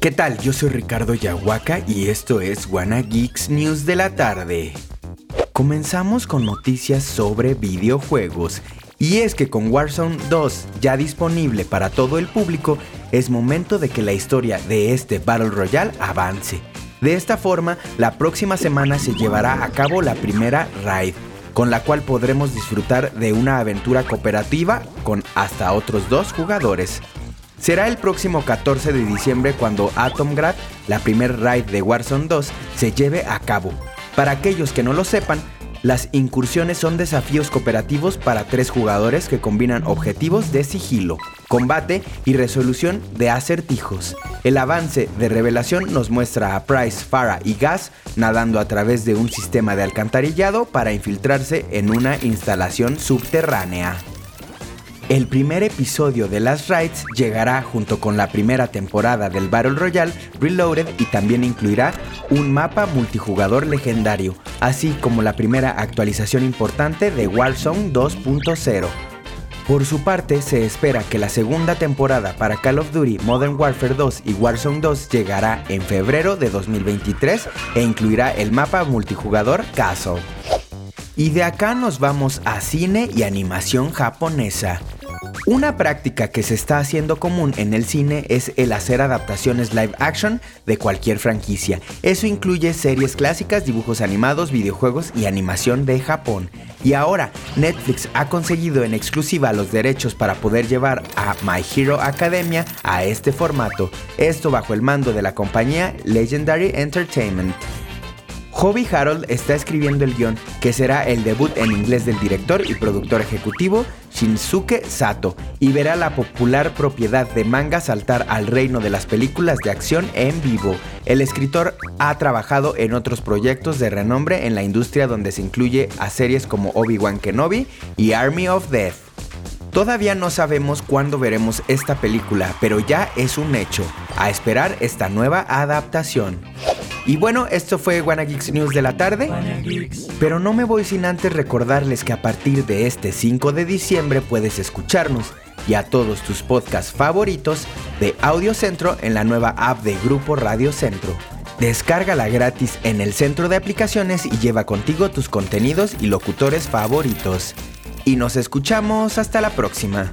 ¿Qué tal? Yo soy Ricardo Yahuaca y esto es Wanna Geeks News de la tarde. Comenzamos con noticias sobre videojuegos. Y es que con Warzone 2 ya disponible para todo el público, es momento de que la historia de este Battle Royale avance. De esta forma, la próxima semana se llevará a cabo la primera raid, con la cual podremos disfrutar de una aventura cooperativa con hasta otros dos jugadores. Será el próximo 14 de diciembre cuando Atomgrad, la primer raid de Warzone 2, se lleve a cabo. Para aquellos que no lo sepan, las incursiones son desafíos cooperativos para tres jugadores que combinan objetivos de sigilo, combate y resolución de acertijos. El avance de revelación nos muestra a Price, Farah y Gas nadando a través de un sistema de alcantarillado para infiltrarse en una instalación subterránea. El primer episodio de Last Rides llegará junto con la primera temporada del Battle Royale Reloaded y también incluirá un mapa multijugador legendario, así como la primera actualización importante de Warzone 2.0. Por su parte, se espera que la segunda temporada para Call of Duty Modern Warfare 2 y Warzone 2 llegará en febrero de 2023 e incluirá el mapa multijugador Castle. Y de acá nos vamos a cine y animación japonesa. Una práctica que se está haciendo común en el cine es el hacer adaptaciones live action de cualquier franquicia. Eso incluye series clásicas, dibujos animados, videojuegos y animación de Japón. Y ahora Netflix ha conseguido en exclusiva los derechos para poder llevar a My Hero Academia a este formato. Esto bajo el mando de la compañía Legendary Entertainment. Hobby Harold está escribiendo el guion, que será el debut en inglés del director y productor ejecutivo Shinsuke Sato, y verá la popular propiedad de manga saltar al reino de las películas de acción en vivo. El escritor ha trabajado en otros proyectos de renombre en la industria donde se incluye a series como Obi-Wan Kenobi y Army of Death. Todavía no sabemos cuándo veremos esta película, pero ya es un hecho. A esperar esta nueva adaptación. Y bueno, esto fue Wanna Geeks News de la tarde. Pero no me voy sin antes recordarles que a partir de este 5 de diciembre puedes escucharnos y a todos tus podcasts favoritos de Audio Centro en la nueva app de Grupo Radio Centro. Descárgala gratis en el centro de aplicaciones y lleva contigo tus contenidos y locutores favoritos. Y nos escuchamos hasta la próxima.